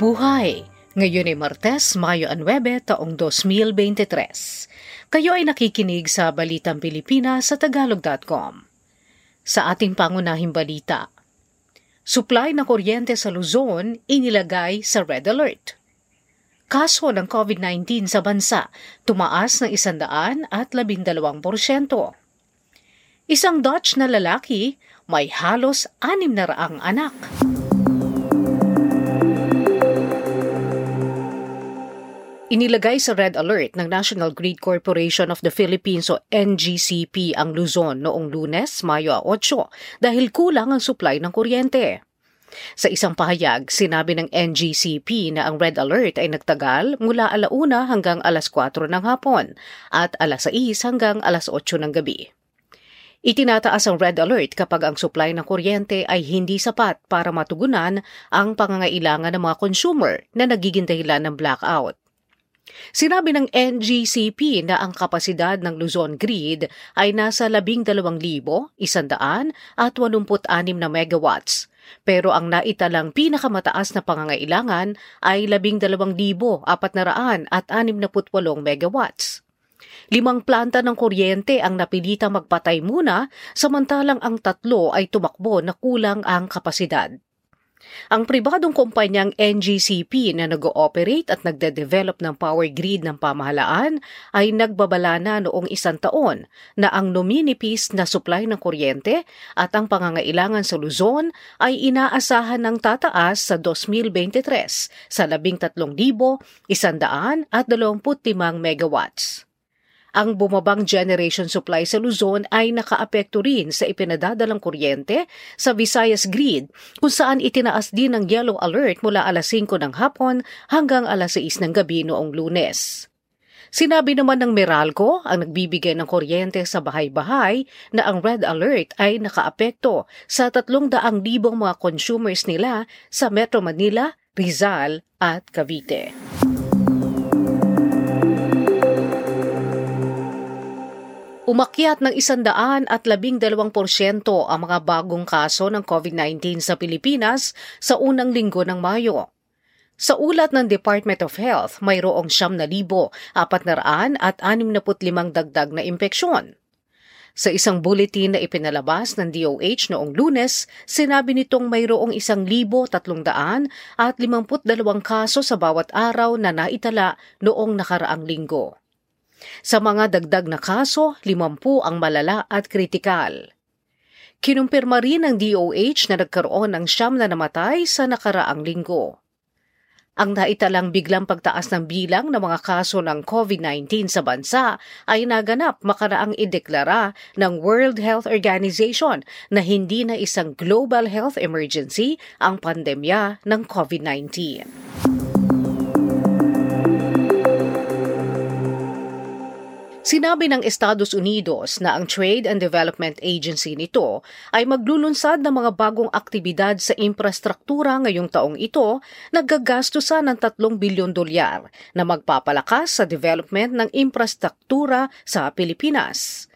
Mabuhay! Ngayon ay Martes, Mayo 9, taong 2023. Kayo ay nakikinig sa Balitang Pilipinas sa Tagalog.com. Sa ating pangunahing balita, Supply ng kuryente sa Luzon inilagay sa Red Alert. Kaso ng COVID-19 sa bansa tumaas ng 100 at 12%. Isang Dutch na lalaki may halos 600 anak. Inilagay sa red alert ng National Grid Corporation of the Philippines o NGCP ang Luzon noong lunes, Mayo 8 dahil kulang ang supply ng kuryente. Sa isang pahayag, sinabi ng NGCP na ang red alert ay nagtagal mula alauna hanggang alas 4 ng hapon at alas 6 hanggang alas 8 ng gabi. Itinataas ang red alert kapag ang supply ng kuryente ay hindi sapat para matugunan ang pangangailangan ng mga consumer na nagiging dahilan ng blackout. Sinabi ng NGCP na ang kapasidad ng Luzon Grid ay nasa 12,186 na megawatts. Pero ang naitalang pinakamataas na pangangailangan ay 12,468 megawatts. Limang planta ng kuryente ang napilita magpatay muna samantalang ang tatlo ay tumakbo na kulang ang kapasidad. Ang pribadong kumpanyang NGCP na nag-ooperate at nagde-develop ng power grid ng pamahalaan ay nagbabala na noong isang taon na ang nominipis na supply ng kuryente at ang pangangailangan sa Luzon ay inaasahan ng tataas sa 2023 sa 13,125 megawatts. Ang bumabang generation supply sa Luzon ay nakaapekto rin sa ipinadadalang kuryente sa Visayas Grid kung saan itinaas din ang yellow alert mula alas 5 ng hapon hanggang alas 6 ng gabi noong lunes. Sinabi naman ng Meralco, ang nagbibigay ng kuryente sa bahay-bahay, na ang red alert ay nakaapekto sa 300,000 mga consumers nila sa Metro Manila, Rizal at Cavite. Umakyat ng isandaan at labing dalawang porsyento ang mga bagong kaso ng COVID-19 sa Pilipinas sa unang linggo ng Mayo. Sa ulat ng Department of Health, mayroong siyam na libo, apat na raan at anim na limang dagdag na impeksyon. Sa isang bulletin na ipinalabas ng DOH noong lunes, sinabi nitong mayroong isang libo tatlong daan at limamput dalawang kaso sa bawat araw na naitala noong nakaraang linggo. Sa mga dagdag na kaso, limampu ang malala at kritikal. Kinumpirma rin ng DOH na nagkaroon ng siyam na namatay sa nakaraang linggo. Ang naitalang biglang pagtaas ng bilang ng mga kaso ng COVID-19 sa bansa ay naganap makaraang ideklara ng World Health Organization na hindi na isang global health emergency ang pandemya ng COVID-19. Sinabi ng Estados Unidos na ang Trade and Development Agency nito ay maglulunsad ng mga bagong aktibidad sa infrastruktura ngayong taong ito na gagastusan ng 3 bilyon dolyar na magpapalakas sa development ng infrastruktura sa Pilipinas.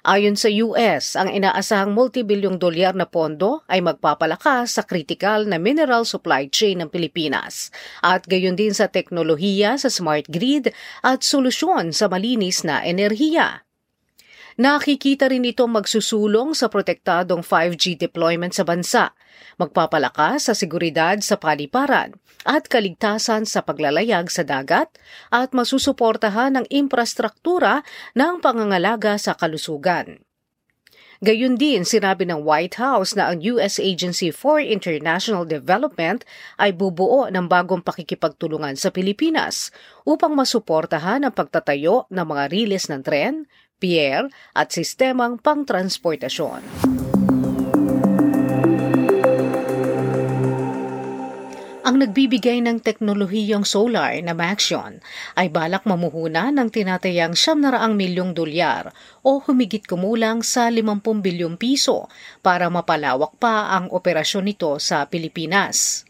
Ayon sa US, ang inaasahang multibilyong dolyar na pondo ay magpapalakas sa critical na mineral supply chain ng Pilipinas at gayon din sa teknolohiya sa smart grid at solusyon sa malinis na enerhiya. Nakikita rin ito magsusulong sa protektadong 5G deployment sa bansa, magpapalakas sa seguridad sa paliparan at kaligtasan sa paglalayag sa dagat at masusuportahan ang infrastruktura ng pangangalaga sa kalusugan. Gayun din, sinabi ng White House na ang U.S. Agency for International Development ay bubuo ng bagong pakikipagtulungan sa Pilipinas upang masuportahan ang pagtatayo ng mga riles ng tren, pier at sistemang pangtransportasyon. Nagbibigay ng teknolohiyang solar na Maxion ay balak mamuhuna ng tinatayang 700 milyong dolyar o humigit kumulang sa 50 bilyong piso para mapalawak pa ang operasyon nito sa Pilipinas.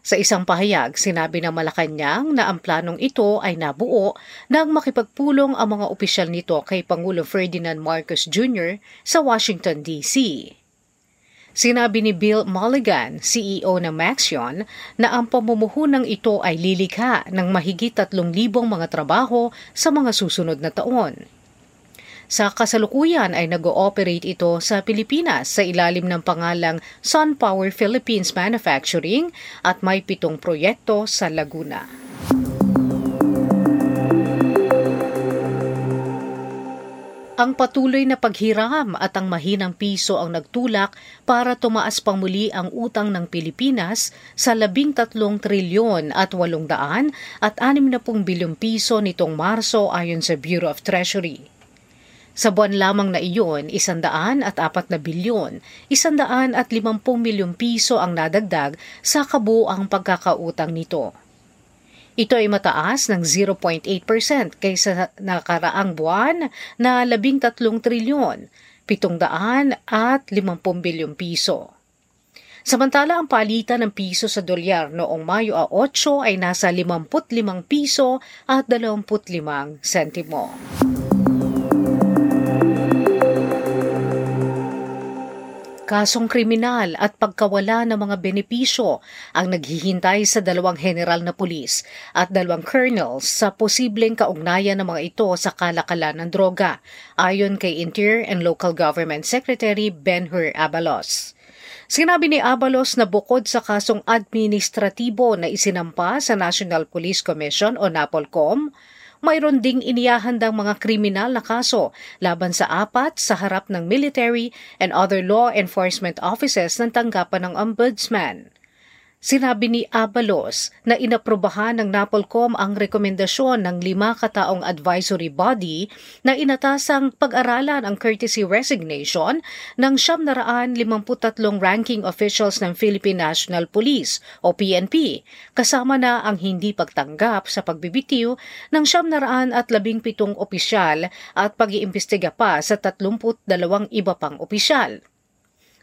Sa isang pahayag, sinabi ng Malacanang na ang planong ito ay nabuo nang makipagpulong ang mga opisyal nito kay Pangulo Ferdinand Marcos Jr. sa Washington, D.C. Sinabi ni Bill Mulligan, CEO ng Maxion, na ang pamumuhunang ito ay lilikha ng mahigit 3,000 mga trabaho sa mga susunod na taon. Sa kasalukuyan ay nag-ooperate ito sa Pilipinas sa ilalim ng pangalang SunPower Philippines Manufacturing at may pitong proyekto sa Laguna. Ang patuloy na paghiram at ang mahinang piso ang nagtulak para tumaas pang muli ang utang ng Pilipinas sa 13 trilyon at 800 at 60 bilyong piso nitong Marso ayon sa Bureau of Treasury. Sa buwan lamang na iyon, isandaan at apat na bilyon, isandaan at limampung milyong piso ang nadagdag sa kabuang pagkakautang nito. Ito ay mataas ng 0.8% kaysa nakaraang buwan na 13 trilyon, 700 at 50 bilyong piso. Samantala ang palitan ng piso sa dolyar noong Mayo 8 ay nasa 55 piso at 25 sentimo. Kasong kriminal at pagkawala ng mga benepisyo ang naghihintay sa dalawang general na pulis at dalawang colonels sa posibleng kaugnayan ng mga ito sa kalakalan ng droga, ayon kay Interior and Local Government Secretary Ben-Hur Abalos. Sinabi ni Abalos na bukod sa kasong administratibo na isinampa sa National Police Commission o NAPOLCOM, mayroon ding iniyahandang mga kriminal na kaso laban sa apat sa harap ng military and other law enforcement offices ng tanggapan ng ombudsman. Sinabi ni Abalos na inaprobahan ng NAPOLCOM ang rekomendasyon ng lima kataong advisory body na inatasang pag-aralan ang courtesy resignation ng 753 ranking officials ng Philippine National Police o PNP, kasama na ang hindi pagtanggap sa pagbibitiw ng 717 opisyal at pag-iimbestiga pa sa 32 iba pang opisyal.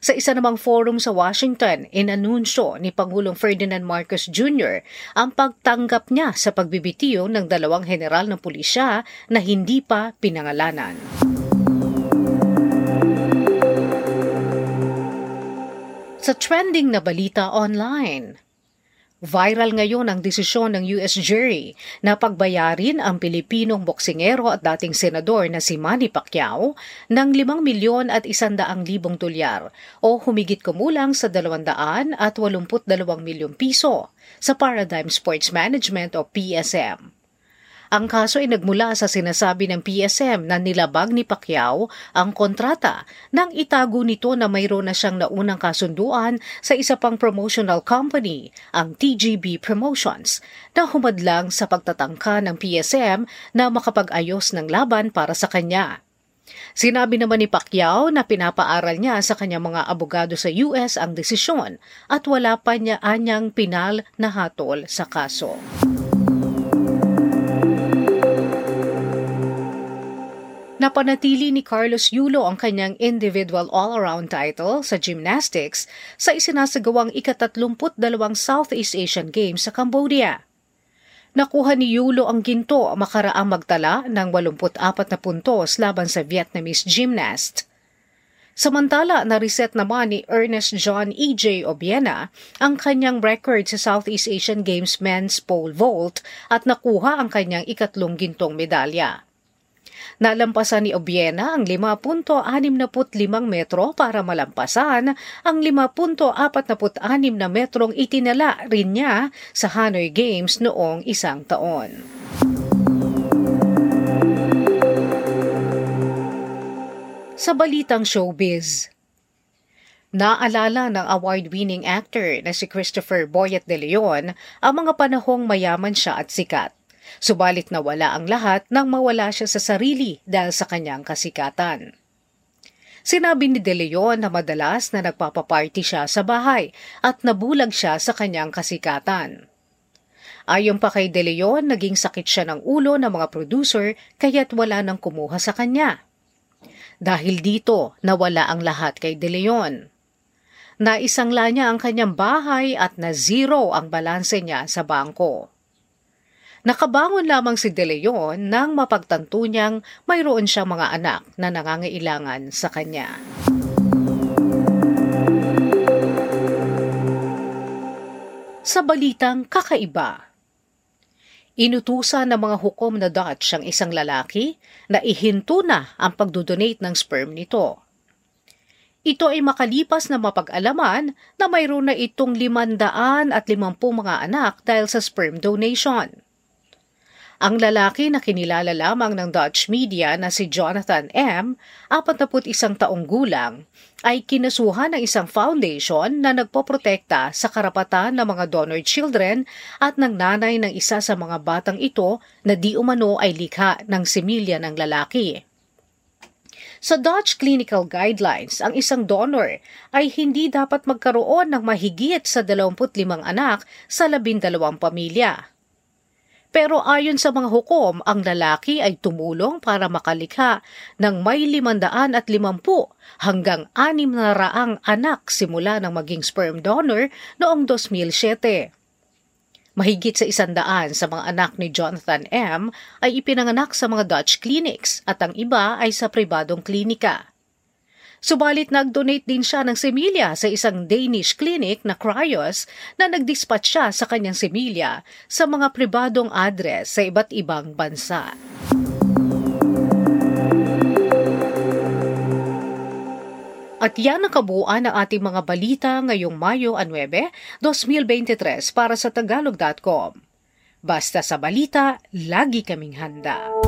Sa isa namang forum sa Washington, inanunsyo ni Pangulong Ferdinand Marcos Jr. ang pagtanggap niya sa pagbibitiyo ng dalawang general ng pulisya na hindi pa pinangalanan. Sa trending na balita online, Viral ngayon ang desisyon ng US jury na pagbayarin ang Pilipinong boksingero at dating senador na si Manny Pacquiao ng 5 milyon at 100 libong dolyar o humigit kumulang sa 200 at 82 milyong piso sa Paradigm Sports Management o PSM. Ang kaso ay nagmula sa sinasabi ng PSM na nilabag ni Pacquiao ang kontrata nang itago nito na mayroon na siyang naunang kasunduan sa isa pang promotional company, ang TGB Promotions, na humadlang sa pagtatangka ng PSM na makapag-ayos ng laban para sa kanya. Sinabi naman ni Pacquiao na pinapaaral niya sa kanyang mga abogado sa US ang desisyon at wala pa niya anyang pinal na hatol sa kaso. Napanatili ni Carlos Yulo ang kanyang individual all-around title sa gymnastics sa isinasagawang ikatatlumput dalawang Southeast Asian Games sa Cambodia. Nakuha ni Yulo ang ginto makaraang magtala ng 84 na puntos laban sa Vietnamese gymnast. Samantala, na-reset naman ni Ernest John E.J. Obiena ang kanyang record sa Southeast Asian Games men's pole vault at nakuha ang kanyang ikatlong gintong medalya. Nalampasan ni Obiena ang 5.65 metro para malampasan ang 5.46 na metrong itinala rin niya sa Hanoi Games noong isang taon. Sa balitang showbiz, Naalala ng award-winning actor na si Christopher Boyet de Leon ang mga panahong mayaman siya at sikat. Subalit nawala ang lahat nang mawala siya sa sarili dahil sa kanyang kasikatan. Sinabi ni De Leon na madalas na nagpapaparty siya sa bahay at nabulag siya sa kanyang kasikatan. Ayon pa kay De Leon, naging sakit siya ng ulo ng mga producer kaya't wala nang kumuha sa kanya. Dahil dito, nawala ang lahat kay De Leon. Naisangla niya ang kanyang bahay at na zero ang balanse niya sa bangko. Nakabangon lamang si De Leon nang mapagtanto niyang mayroon siyang mga anak na nangangailangan sa kanya. Sa balitang kakaiba, Inutusan ng mga hukom na Dutch ang isang lalaki na ihinto na ang pagdodonate ng sperm nito. Ito ay makalipas na mapag-alaman na mayroon na itong 550 mga anak dahil sa sperm donation. Ang lalaki na kinilala lamang ng Dutch media na si Jonathan M., 41 taong gulang, ay kinasuhan ng isang foundation na nagpoprotekta sa karapatan ng mga donor children at ng nanay ng isa sa mga batang ito na di umano ay likha ng similya ng lalaki. Sa Dutch Clinical Guidelines, ang isang donor ay hindi dapat magkaroon ng mahigit sa 25 anak sa 12 pamilya. Pero ayon sa mga hukom, ang lalaki ay tumulong para makalikha ng may limandaan at limampu hanggang anim na raang anak simula ng maging sperm donor noong 2007. Mahigit sa isandaan sa mga anak ni Jonathan M. ay ipinanganak sa mga Dutch clinics at ang iba ay sa pribadong klinika. Subalit nag-donate din siya ng semilya sa isang Danish clinic na Cryos na nag-dispatch siya sa kanyang semilya sa mga pribadong address sa iba't ibang bansa. At yan ang kabuuan ng ating mga balita ngayong Mayo 9, 2023 para sa Tagalog.com. Basta sa balita, lagi kaming handa.